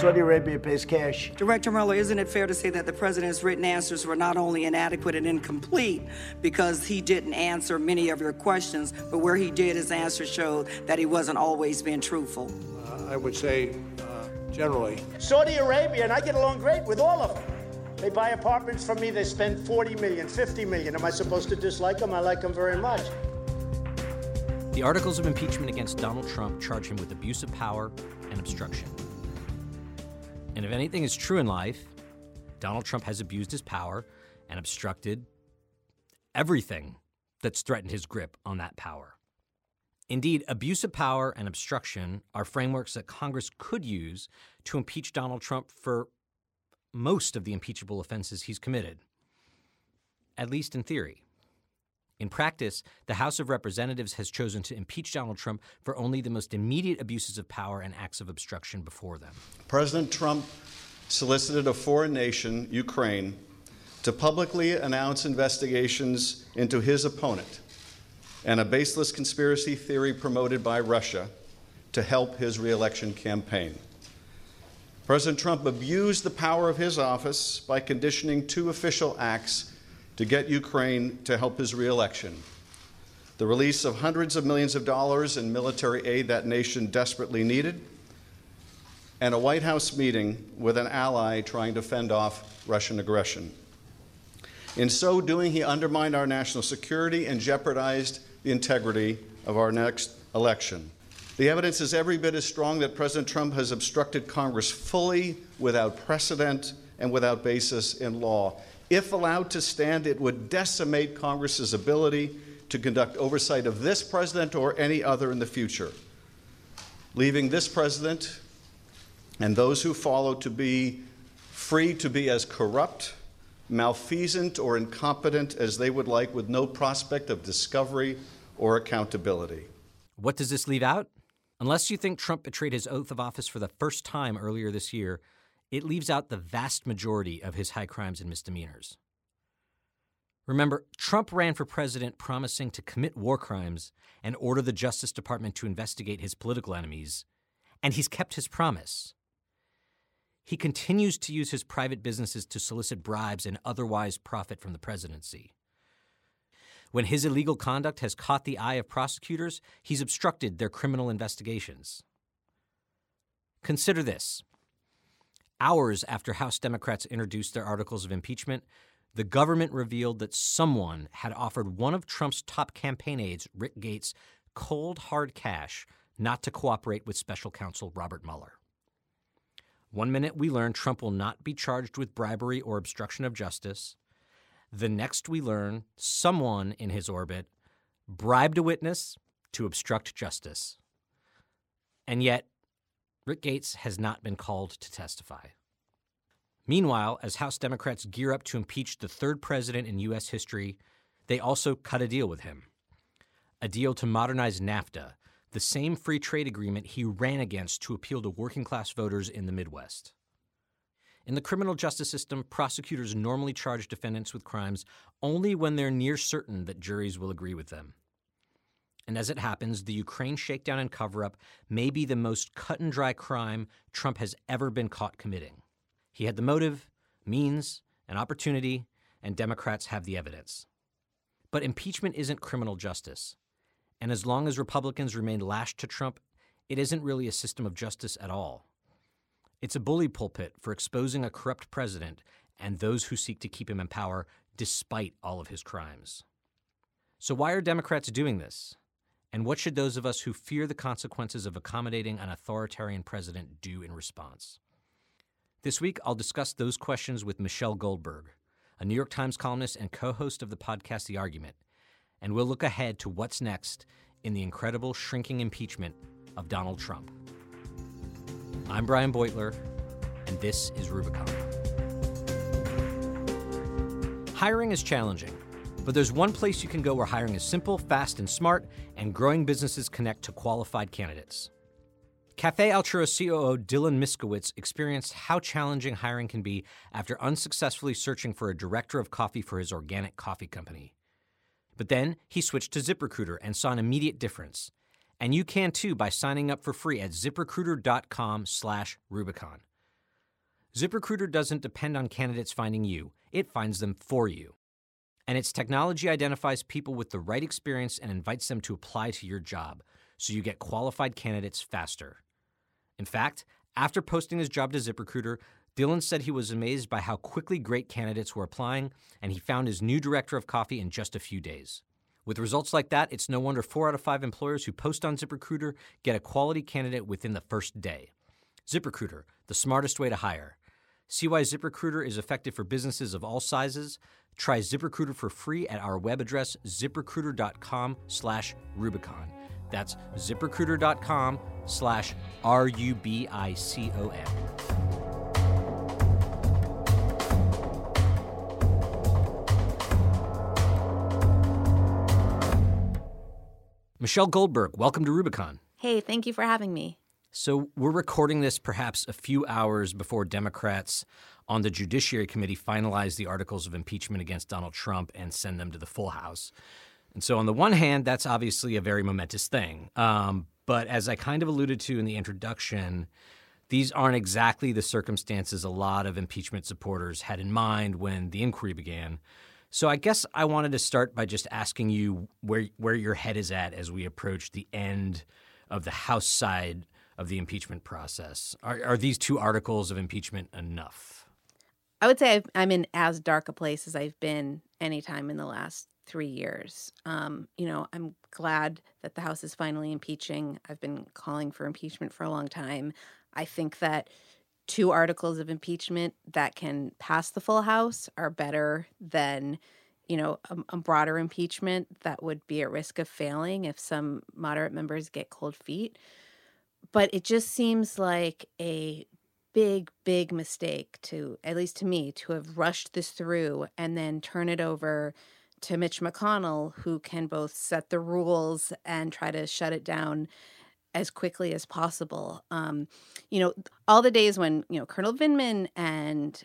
Saudi Arabia pays cash. Director Mueller, isn't it fair to say that the president's written answers were not only inadequate and incomplete because he didn't answer many of your questions, but where he did, his answers showed that he wasn't always being truthful? Uh, I would say, uh, generally. Saudi Arabia, and I get along great with all of them. They buy apartments from me, they spend 40 million, 50 million. Am I supposed to dislike them? I like them very much. The articles of impeachment against Donald Trump charge him with abuse of power and obstruction. And if anything is true in life, Donald Trump has abused his power and obstructed everything that's threatened his grip on that power. Indeed, abuse of power and obstruction are frameworks that Congress could use to impeach Donald Trump for most of the impeachable offenses he's committed, at least in theory. In practice, the House of Representatives has chosen to impeach Donald Trump for only the most immediate abuses of power and acts of obstruction before them. President Trump solicited a foreign nation, Ukraine, to publicly announce investigations into his opponent and a baseless conspiracy theory promoted by Russia to help his reelection campaign. President Trump abused the power of his office by conditioning two official acts to get Ukraine to help his reelection. The release of hundreds of millions of dollars in military aid that nation desperately needed, and a White House meeting with an ally trying to fend off Russian aggression. In so doing, he undermined our national security and jeopardized the integrity of our next election. The evidence is every bit as strong that President Trump has obstructed Congress fully, without precedent, and without basis in law. If allowed to stand, it would decimate Congress's ability to conduct oversight of this president or any other in the future, leaving this president and those who follow to be free to be as corrupt, malfeasant, or incompetent as they would like with no prospect of discovery or accountability. What does this leave out? Unless you think Trump betrayed his oath of office for the first time earlier this year, it leaves out the vast majority of his high crimes and misdemeanors. Remember, Trump ran for president promising to commit war crimes and order the Justice Department to investigate his political enemies, and he's kept his promise. He continues to use his private businesses to solicit bribes and otherwise profit from the presidency. When his illegal conduct has caught the eye of prosecutors, he's obstructed their criminal investigations. Consider this Hours after House Democrats introduced their articles of impeachment, the government revealed that someone had offered one of Trump's top campaign aides, Rick Gates, cold hard cash not to cooperate with special counsel Robert Mueller. One minute we learn Trump will not be charged with bribery or obstruction of justice. The next we learn someone in his orbit bribed a witness to obstruct justice. And yet, Rick Gates has not been called to testify. Meanwhile, as House Democrats gear up to impeach the third president in U.S. history, they also cut a deal with him a deal to modernize NAFTA, the same free trade agreement he ran against to appeal to working class voters in the Midwest. In the criminal justice system, prosecutors normally charge defendants with crimes only when they're near certain that juries will agree with them. And as it happens, the Ukraine shakedown and cover up may be the most cut and dry crime Trump has ever been caught committing. He had the motive, means, and opportunity, and Democrats have the evidence. But impeachment isn't criminal justice. And as long as Republicans remain lashed to Trump, it isn't really a system of justice at all. It's a bully pulpit for exposing a corrupt president and those who seek to keep him in power despite all of his crimes. So, why are Democrats doing this? And what should those of us who fear the consequences of accommodating an authoritarian president do in response? This week, I'll discuss those questions with Michelle Goldberg, a New York Times columnist and co host of the podcast The Argument, and we'll look ahead to what's next in the incredible shrinking impeachment of Donald Trump. I'm Brian Beutler, and this is Rubicon. Hiring is challenging. But there's one place you can go where hiring is simple, fast, and smart, and growing businesses connect to qualified candidates. Cafe Altura COO Dylan Miskowitz experienced how challenging hiring can be after unsuccessfully searching for a director of coffee for his organic coffee company. But then he switched to ZipRecruiter and saw an immediate difference. And you can too by signing up for free at ziprecruiter.com/rubicon. ZipRecruiter doesn't depend on candidates finding you, it finds them for you. And its technology identifies people with the right experience and invites them to apply to your job, so you get qualified candidates faster. In fact, after posting his job to ZipRecruiter, Dylan said he was amazed by how quickly great candidates were applying, and he found his new director of coffee in just a few days. With results like that, it's no wonder four out of five employers who post on ZipRecruiter get a quality candidate within the first day. ZipRecruiter, the smartest way to hire. See why ZipRecruiter is effective for businesses of all sizes? Try ZipRecruiter for free at our web address, ziprecruiter.com slash Rubicon. That's ziprecruiter.com slash R-U-B-I-C-O-N. Michelle Goldberg, welcome to Rubicon. Hey, thank you for having me. So, we're recording this perhaps a few hours before Democrats on the Judiciary Committee finalize the articles of impeachment against Donald Trump and send them to the full House. And so, on the one hand, that's obviously a very momentous thing. Um, but as I kind of alluded to in the introduction, these aren't exactly the circumstances a lot of impeachment supporters had in mind when the inquiry began. So I guess I wanted to start by just asking you where where your head is at as we approach the end of the House side of the impeachment process. Are, are these two articles of impeachment enough? I would say i am in as dark a place as I've been anytime in the last three years. Um, you know, I'm glad that the House is finally impeaching. I've been calling for impeachment for a long time. I think that two articles of impeachment that can pass the full House are better than, you know, a, a, broader impeachment that would be at risk of failing if some moderate members get cold feet. But it just seems like a big, big mistake to, at least to me, to have rushed this through and then turn it over to Mitch McConnell, who can both set the rules and try to shut it down as quickly as possible. Um, you know, all the days when, you know, Colonel Vindman and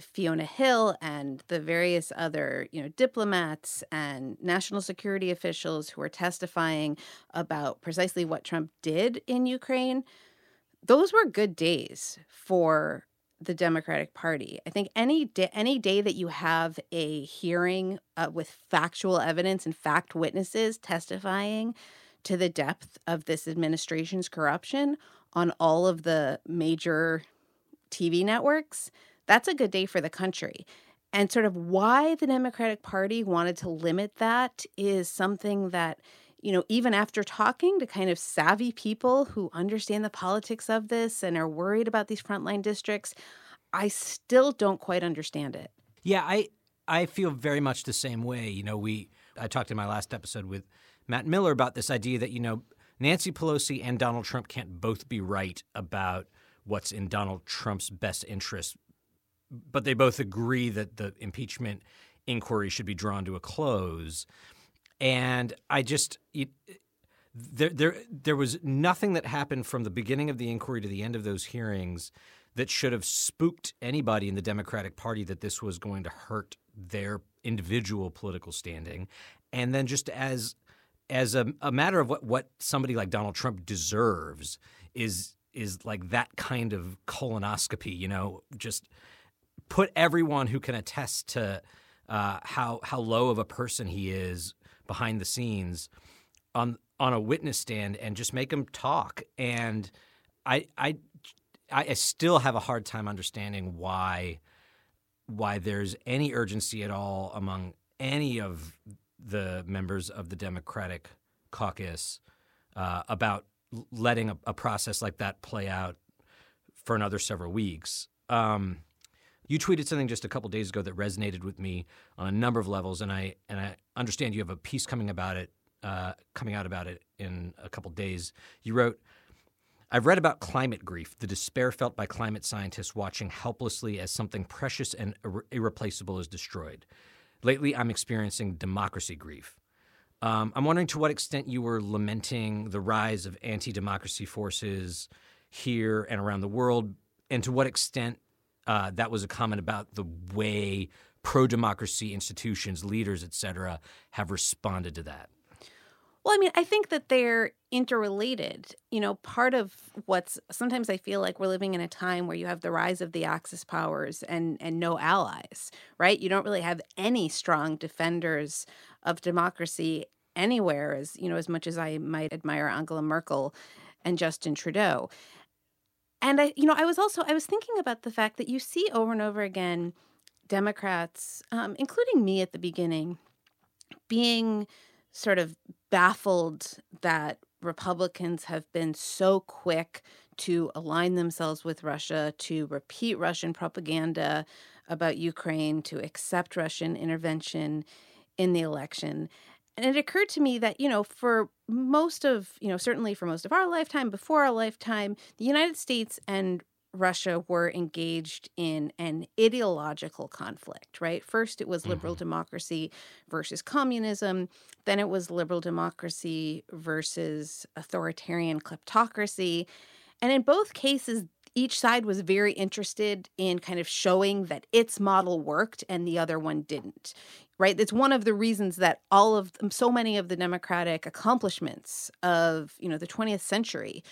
Fiona Hill and the various other, you know, diplomats and national security officials who are testifying about precisely what Trump did in Ukraine, those were good days for the Democratic Party. I think any day, any day that you have a hearing uh, with factual evidence and fact witnesses testifying to the depth of this administration's corruption on all of the major TV networks, that's a good day for the country. And sort of why the Democratic Party wanted to limit that is something that, you know, even after talking to kind of savvy people who understand the politics of this and are worried about these frontline districts, I still don't quite understand it. Yeah, I I feel very much the same way. You know, we I talked in my last episode with Matt Miller about this idea that, you know, Nancy Pelosi and Donald Trump can't both be right about what's in Donald Trump's best interest, but they both agree that the impeachment inquiry should be drawn to a close. And I just, it, there, there, there was nothing that happened from the beginning of the inquiry to the end of those hearings that should have spooked anybody in the Democratic Party that this was going to hurt their individual political standing. And then just as as a, a matter of what, what somebody like Donald Trump deserves is is like that kind of colonoscopy, you know, just put everyone who can attest to uh, how how low of a person he is behind the scenes on on a witness stand and just make him talk. And I I I still have a hard time understanding why why there's any urgency at all among any of the members of the Democratic caucus uh, about letting a, a, process like that play out for another several weeks. Um, you tweeted something just a couple days ago that resonated with me on a number of levels, and I and I understand you have a piece coming about it, uh, coming out about it in a couple days. You wrote. I've read about climate grief, the despair felt by climate scientists watching helplessly as something precious and irre- irreplaceable is destroyed. Lately, I'm experiencing democracy grief. Um, I'm wondering to what extent you were lamenting the rise of anti democracy forces here and around the world, and to what extent uh, that was a comment about the way pro democracy institutions, leaders, et cetera, have responded to that. Well, I mean, I think that they're interrelated. You know, part of what's sometimes I feel like we're living in a time where you have the rise of the Axis powers and and no allies, right? You don't really have any strong defenders of democracy anywhere as, you know, as much as I might admire Angela Merkel and Justin Trudeau. And I, you know, I was also I was thinking about the fact that you see over and over again Democrats, um, including me at the beginning, being sort of baffled that Republicans have been so quick to align themselves with Russia, to repeat Russian propaganda about Ukraine, to accept Russian intervention in the election. And it occurred to me that, you know, for most of, you know, certainly for most of our lifetime, before our lifetime, the United States and Russia were engaged in an ideological conflict, right? First, it was liberal mm-hmm. democracy versus communism. Then it was liberal democracy versus authoritarian kleptocracy. And in both cases, each side was very interested in kind of showing that its model worked and the other one didn't right it's one of the reasons that all of so many of the democratic accomplishments of you know the 20th century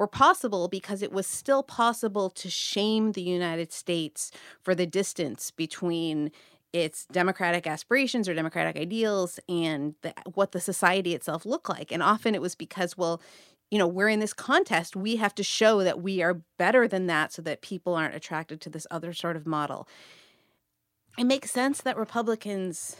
were possible because it was still possible to shame the United States for the distance between its democratic aspirations or democratic ideals and the, what the society itself looked like. And often it was because, well, you know, we're in this contest. We have to show that we are better than that so that people aren't attracted to this other sort of model. It makes sense that Republicans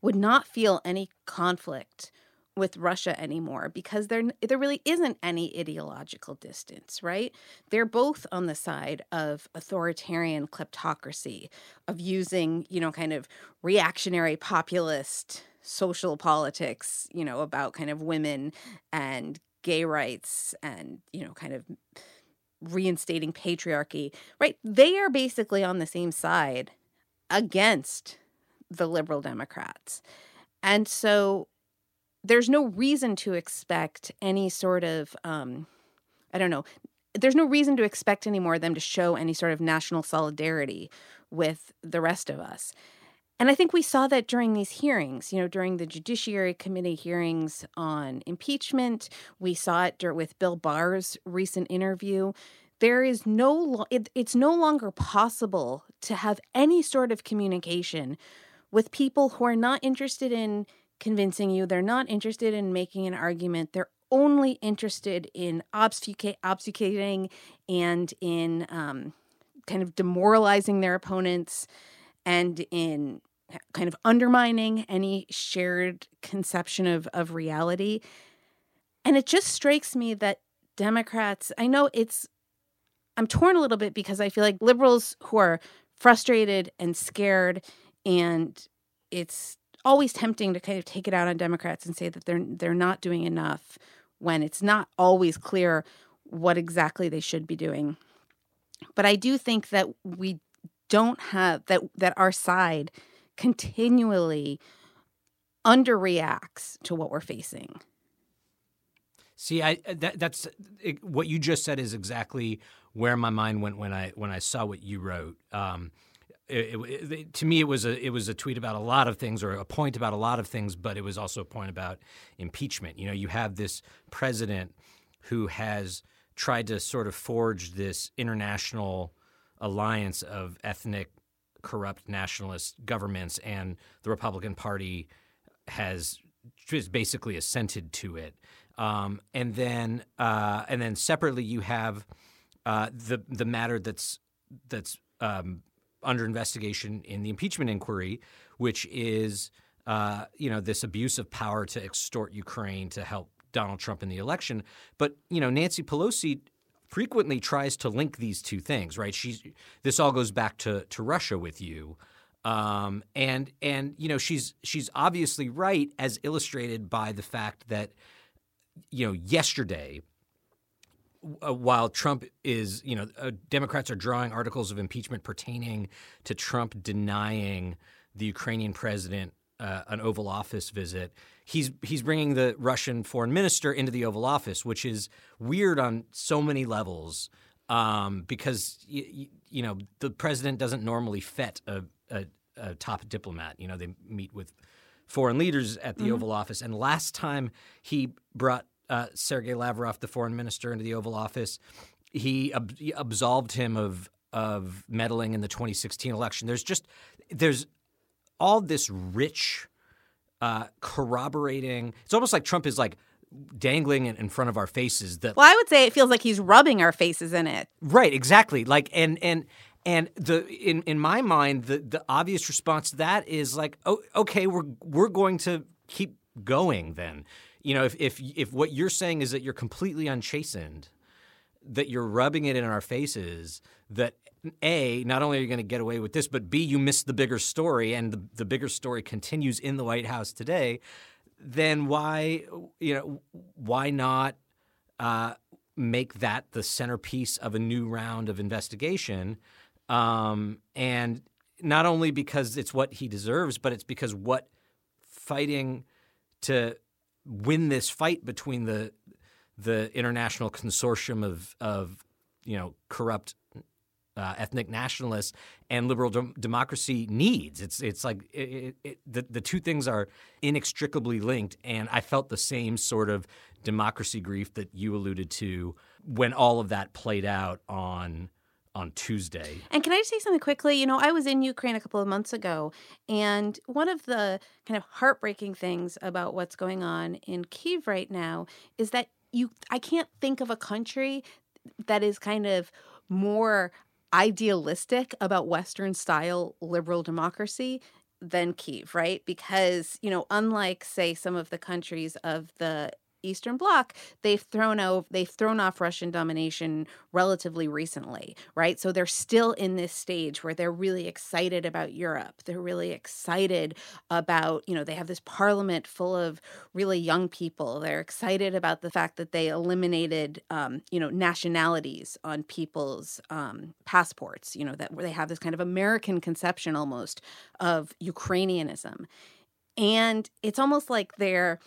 would not feel any conflict with Russia anymore because there there really isn't any ideological distance, right? They're both on the side of authoritarian kleptocracy, of using, you know, kind of reactionary populist social politics, you know, about kind of women and gay rights and, you know, kind of reinstating patriarchy, right? They are basically on the same side against the liberal Democrats. And so there's no reason to expect any sort of um, I don't know. There's no reason to expect anymore them to show any sort of national solidarity with the rest of us. And I think we saw that during these hearings, you know, during the Judiciary Committee hearings on impeachment. We saw it with Bill Barr's recent interview. There is no, it, it's no longer possible to have any sort of communication with people who are not interested in convincing you. They're not interested in making an argument. They're only interested in obfuscating and in um, kind of demoralizing their opponents and in kind of undermining any shared conception of, of reality. And it just strikes me that Democrats, I know it's, I'm torn a little bit because I feel like liberals who are frustrated and scared and it's always tempting to kind of take it out on Democrats and say that they're they're not doing enough when it's not always clear what exactly they should be doing. But I do think that we don't have that that our side continually underreacts to what we're facing. See, I that, that's it, what you just said is exactly where my mind went when I when I saw what you wrote. Um, it, it, to me, it was a it was a tweet about a lot of things, or a point about a lot of things, but it was also a point about impeachment. You know, you have this president who has tried to sort of forge this international alliance of ethnic corrupt nationalist governments, and the Republican Party has just basically assented to it. Um, and then uh, and then separately, you have uh, the the matter that's that's um, under investigation in the impeachment inquiry, which is uh, you know this abuse of power to extort Ukraine to help Donald Trump in the election. But you know Nancy Pelosi frequently tries to link these two things, right? She's this all goes back to to Russia with you. Um, and and you know she's she's obviously right as illustrated by the fact that you know yesterday while Trump is, you know, uh, Democrats are drawing articles of impeachment pertaining to Trump denying the Ukrainian president uh, an Oval Office visit. He's he's bringing the Russian foreign minister into the Oval Office, which is weird on so many levels um, because y- you know the president doesn't normally fet a, a, a top diplomat. You know, they meet with foreign leaders at the Mhm. Oval Office. And last time he brought uh, Sergei Lavrov, the foreign minister, into the Oval Office, he, ab- he absolved him of of meddling in the 2016 election. There's just there's all this rich uh, corroborating. It's almost like Trump is like dangling it in front of our faces that Well, I would say it feels like he's rubbing our faces in it. Right, exactly. Like and and and the in in my mind the the obvious response to that is like oh okay we're we're going to keep going then. You know, if if if what you're saying is that you're completely unchastened, that you're rubbing it in our faces that a not only are you going to get away with this but b you missed the bigger story and the, the bigger story continues in the white house today then why you know why not uh, make that the centerpiece of a new round of investigation? Um, and not only because it's what he deserves but it's because what fighting to win this fight between the the international consortium of of you know corrupt uh, ethnic nationalists and liberal dem- democracy needs. It's it's like it, it, it, the the two things are inextricably linked, and I felt the same sort of democracy grief that you alluded to when all of that played out on on Tuesday. And can I just say something quickly? You know, I was in Ukraine a couple of months ago, and one of the kind of heartbreaking things about what's going on in Kiev right now is that you I can't think of a country that is kind of more idealistic about Western style liberal democracy than Kiev, right? Because, you know, unlike say some of the countries of the Eastern Bloc, they've thrown out they've thrown off Russian domination relatively recently, right? So they're still in this stage where they're really excited about Europe. They're really excited about, you know, they have this parliament full of really young people. They're excited about the fact that they eliminated, um, you know, nationalities on people's um, passports. You know, that where they have this kind of American conception almost of Ukrainianism, and it's almost like they're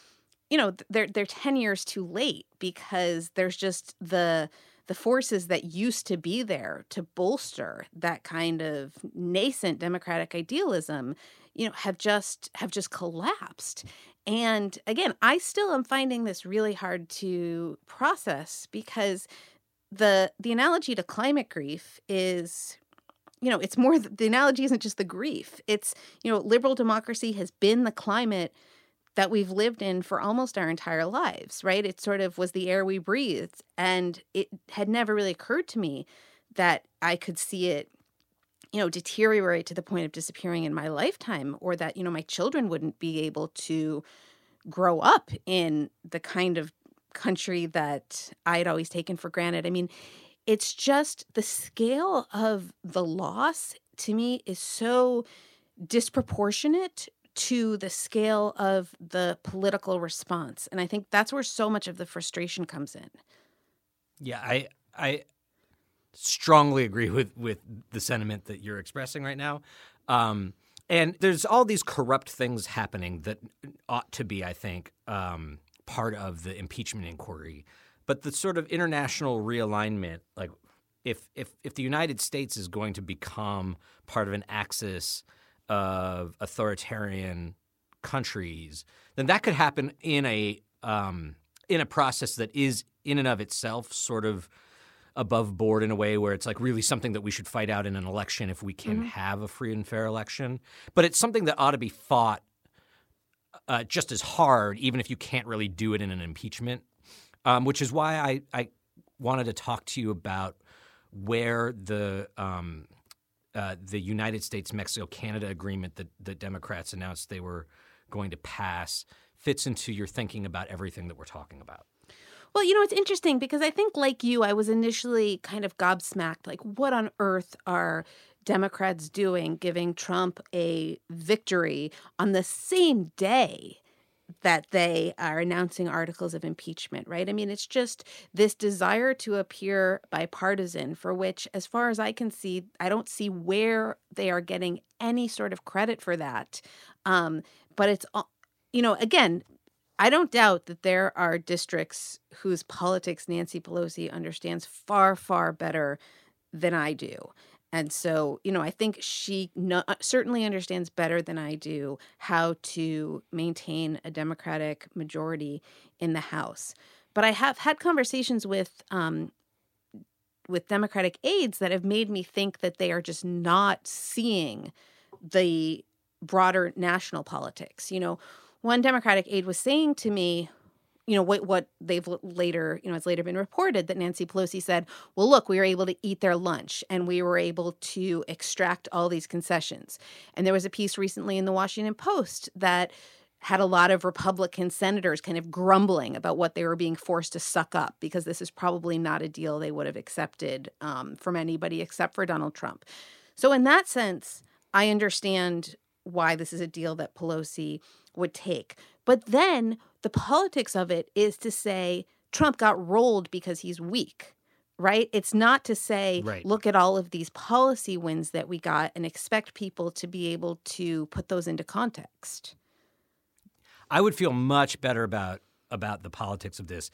you know they're they're 10 years too late because there's just the the forces that used to be there to bolster that kind of nascent democratic idealism you know have just have just collapsed. And again i still am finding this really hard to process because the the analogy to climate grief is you know it's more the analogy isn't just the grief. It's you know liberal democracy has been the climate that we've lived in for almost our entire lives, right? It sort of was the air we breathed. And it had never really occurred to me that I could see it, you know, deteriorate to the point of disappearing in my lifetime or that, you know, my children wouldn't be able to grow up in the kind of country that I had always taken for granted. I mean, it's just the scale of the loss to me is so disproportionate to the scale of the political response. And I think that's where so much of the frustration comes in. Yeah, I I strongly agree with with the sentiment that you're expressing right now. Um, and there's all these corrupt things happening that ought to be, I think, um, part of the impeachment inquiry. But the sort of international realignment, like if if if the United States is going to become part of an axis of authoritarian countries, then that could happen in a um, in a process that is in and of itself sort of above board in a way where it's like really something that we should fight out in an election if we can Mhm. have a free and fair election. But it's something that ought to be fought uh, just as hard, even if you can't really do it in an impeachment. Um, which is why I, I wanted to talk to you about where the um, uh, the United States Mexico Canada agreement that the Democrats announced they were going to pass fits into your thinking about everything that we're talking about. Well, you know, it's interesting because I think, like you, I was initially kind of gobsmacked. Like, what on earth are Democrats doing giving Trump a victory on the same day that they are announcing articles of impeachment, right? I mean, it's just this desire to appear bipartisan, for which, as far as I can see, I don't see where they are getting any sort of credit for that. Um, but it's, you know, again, I don't doubt that there are districts whose politics Nancy Pelosi understands far, far better than I do. And so, you know, I think she no, uh, certainly understands better than I do how to maintain a Democratic majority in the House. But I have had conversations with um, with Democratic aides that have made me think that they are just not seeing the broader national politics. You know, one Democratic aide was saying to me, you know what what they've later you know it's later been reported that Nancy Pelosi said, "Well, look, we were able to eat their lunch and we were able to extract all these concessions." And there was a piece recently in the Washington Post that had a lot of Republican senators kind of grumbling about what they were being forced to suck up because this is probably not a deal they would have accepted um, from anybody except for Donald Trump. So, in that sense, I understand why this is a deal that Pelosi would take. But then the politics of it is to say Trump got rolled because he's weak, right? It's not to say, right. look at all of these policy wins that we got and expect people to be able to put those into context. I would feel much better about about the politics of this.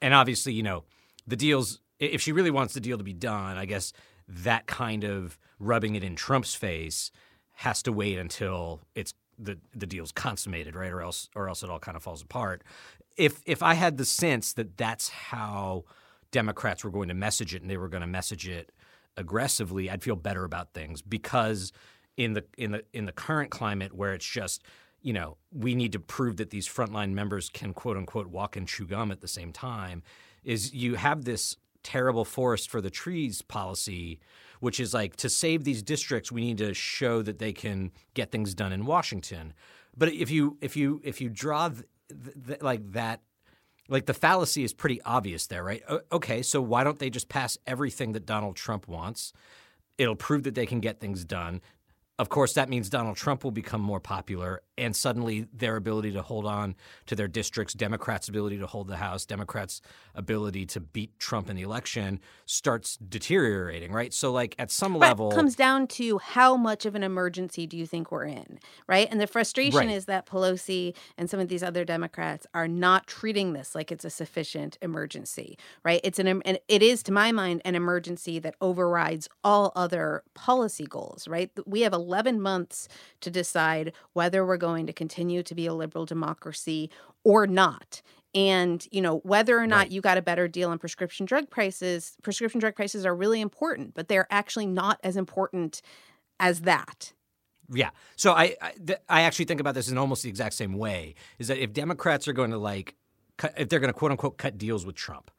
And obviously, you know, the deals if she really wants the deal to be done, I guess that kind of rubbing it in Trump's face has to wait until it's the the deal's consummated, right? Or else or else it all kind of falls apart. If if I had the sense that that's how Democrats were going to message it and they were going to message it aggressively, I'd feel better about things because in the in the in the current climate where it's just you know we need to prove that these frontline members can quote unquote walk and chew gum at the same time is you have this terrible forest for the trees policy which is like to save these districts, we need to show that they can get things done in Washington. But if you if you if you draw th- th- like that like the fallacy is pretty obvious there, right? Okay, so why don't they just pass everything that Donald Trump wants? It'll prove that they can get things done. Of course, that means Donald Trump will become more popular, and suddenly their ability to hold on to their districts, Democrats' ability to hold the House, Democrats' ability to beat Trump in the election starts deteriorating, right? So, like at some but level, it comes down to how much of an emergency do you think we're in, right? And the frustration Right. is that Pelosi and some of these other Democrats are not treating this like it's a sufficient emergency, right? It's an and it is, to my mind, an emergency that overrides all other policy goals, right? We have 11 months to decide whether we're going to continue to be a liberal democracy or not. And, you know, whether or not Right. you got a better deal on prescription drug prices, prescription drug prices are really important, but they're actually not as important as that. Yeah. So I I, th- I actually think about this in almost the exact same way. Is that if Democrats are going to like, cut, if they're going to quote unquote cut deals with Trump,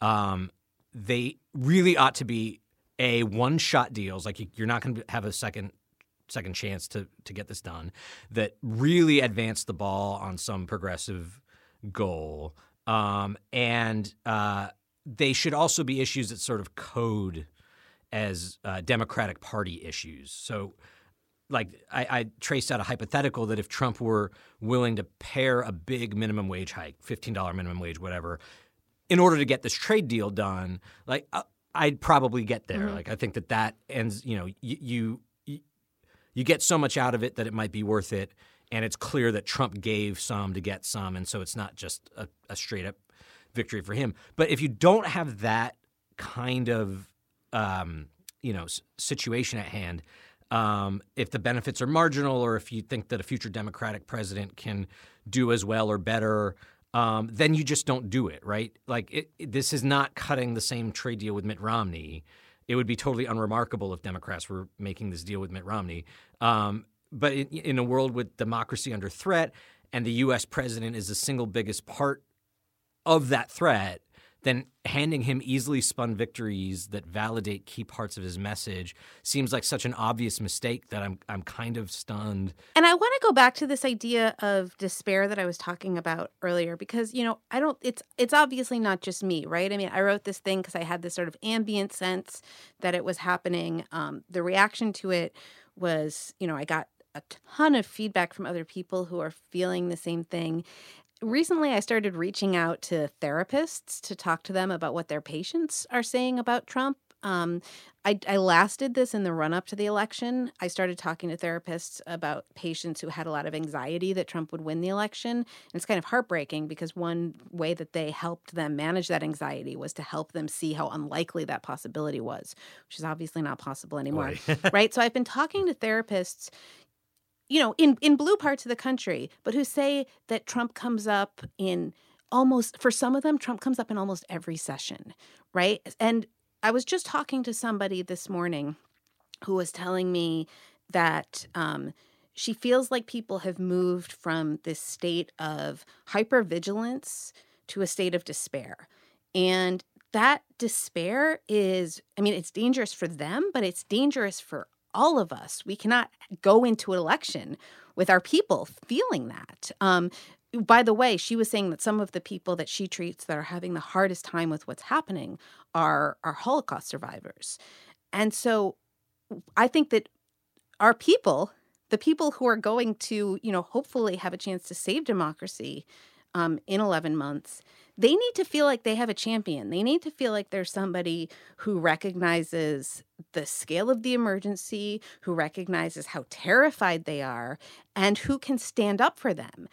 um, they really ought to be a one shot deals. Like you- you're not going to have a second second chance to to get this done. That really advance the ball on some progressive goal. Um, and uh, they should also be issues that sort of code as uh, Democratic Party issues. So like I, I traced out a hypothetical that if Trump were willing to pair a big minimum wage hike, fifteen dollar minimum wage, whatever, in order to get this trade deal done, like uh, I'd probably get there. Like I think that that ends. You know, you, you you get so much out of it that it might be worth it, and it's clear that Trump gave some to get some, and so it's not just a, a straight up victory for him. But if you don't have that kind of um, you know situation at hand, um, if the benefits are marginal, or if you think that a future Democratic president can do as well or better, um, then you just don't do it, right? Like it, it- this is not cutting the same trade deal with Mitt Romney. It would be totally unremarkable if Democrats were making this deal with Mitt Romney. Um, but in, in a world with democracy under threat, and the U.S. president is the single biggest part of that threat, then handing him easily spun victories that validate key parts of his message seems like such an obvious mistake that I'm I'm kind of stunned. And I want to go back to this idea of despair that I was talking about earlier because you know I don't it's it's obviously not just me right? I mean I wrote this thing because I had this sort of ambient sense that it was happening. Um, the reaction to it was you know I got a ton of feedback from other people who are feeling the same thing recently I started reaching out to therapists to talk to them about what their patients are saying about Trump Um, I, I lasted this in the run up to the election. I started talking to therapists about patients who had a lot of anxiety that Trump would win the election. And it's kind of heartbreaking because one way that they helped them manage that anxiety was to help them see how unlikely that possibility was, which is obviously not possible anymore. right. So I've been talking to therapists, you know, in, in blue parts of the country, but who say that Trump comes up in almost, for some of them, Trump comes up in almost every session, right? And I was just talking to somebody this morning who was telling me that um, she feels like people have moved from this state of hypervigilance to a state of despair. And that despair is, I mean, it's dangerous for them, but it's dangerous for all of us. We cannot go into an election with our people feeling that. Um, by the way, she was saying that some of the people that she treats that are having the hardest time with what's happening are are Holocaust survivors. And so I think that our people, the people who are going to, you know, hopefully have a chance to save democracy um, in 11 months, they need to feel like they have a champion. They need to feel like there's somebody who recognizes the scale of the emergency, who recognizes how terrified they are, and who can stand up for them.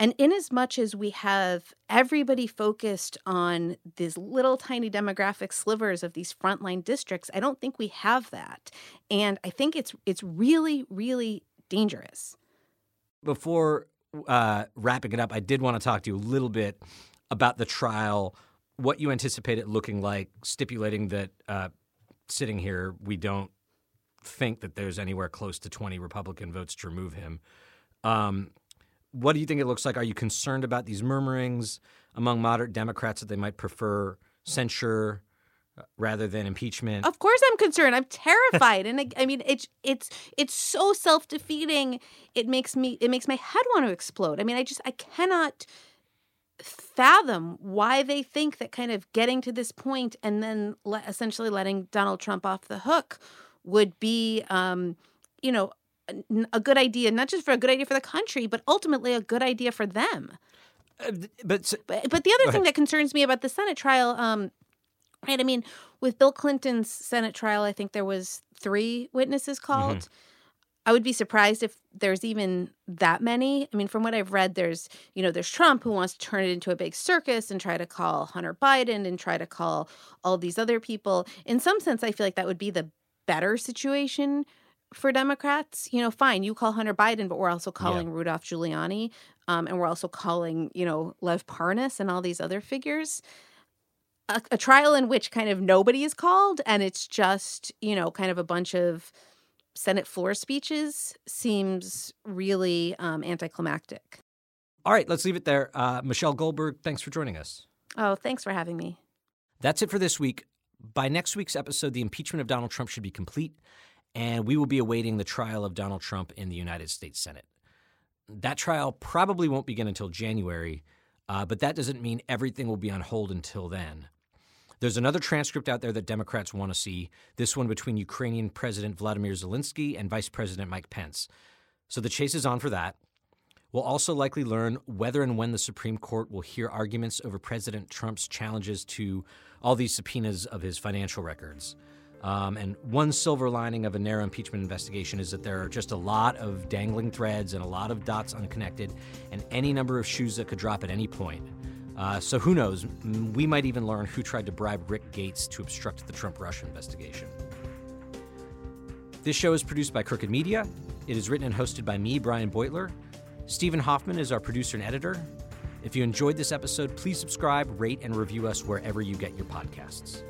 And in as much as we have everybody focused on these little tiny demographic slivers of these frontline districts, I don't think we have that. And I think it's it's really, really dangerous. Before uh, wrapping it up, I did want to talk to you a little bit about the trial, what you anticipate it looking like, stipulating that uh, sitting here, we don't think that there's anywhere close to 20 Republican votes to remove him. Um, what do you think it looks like? Are you concerned about these murmurings among moderate Democrats that they might prefer censure rather than impeachment? Of course, I'm concerned. I'm terrified, and I, I, mean, it's it's it's so self defeating. It makes me it makes my head want to explode. I mean, I just I cannot fathom why they think that kind of getting to this point and then le- essentially letting Donald Trump off the hook would be, um, you know, a good idea, not just for a good idea for the country, but ultimately a good idea for them. Uh, but, but, but the other thing that concerns me about the Senate trial, um, right? I mean, with Bill Clinton's Senate trial, I think there was three witnesses called. Mm-hmm. I would be surprised if there's even that many. I mean, from what I've read, there's you know there's Trump who wants to turn it into a big circus and try to call Hunter Biden and try to call all these other people. In some sense, I feel like that would be the better situation for Democrats, you know, fine, you call Hunter Biden, but we're also calling yeah. Rudolph Giuliani, um, and we're also calling, you know, Lev Parnas and all these other figures. A, a, trial in which kind of nobody is called, and it's just, you know, kind of a bunch of Senate floor speeches seems really um, anticlimactic. All right, let's leave it there. Uh, Michelle Goldberg, thanks for joining us. Oh, thanks for having me. That's it for this week. By next week's episode, the impeachment of Donald Trump should be complete and we will be awaiting the trial of Donald Trump in the United States Senate. That trial probably won't begin until January, uh, but that doesn't mean everything will be on hold until then. There's another transcript out there that Democrats want to see, this one between Ukrainian President Vladimir Zelensky and Vice President Mike Pence. So the chase is on for that. We'll also likely learn whether and when the Supreme Court will hear arguments over President Trump's challenges to all these subpoenas of his financial records. Um, and one silver lining of a narrow impeachment investigation is that there are just a lot of dangling threads and a lot of dots unconnected, and any number of shoes that could drop at any point. Uh, so who knows? We might even learn who tried to bribe Rick Gates to obstruct the Trump Russia investigation. This show is produced by Crooked Media. It is written and hosted by me, Brian Beutler. Stephen Hoffman is our producer and editor. If you enjoyed this episode, please subscribe, rate, and review us wherever you get your podcasts.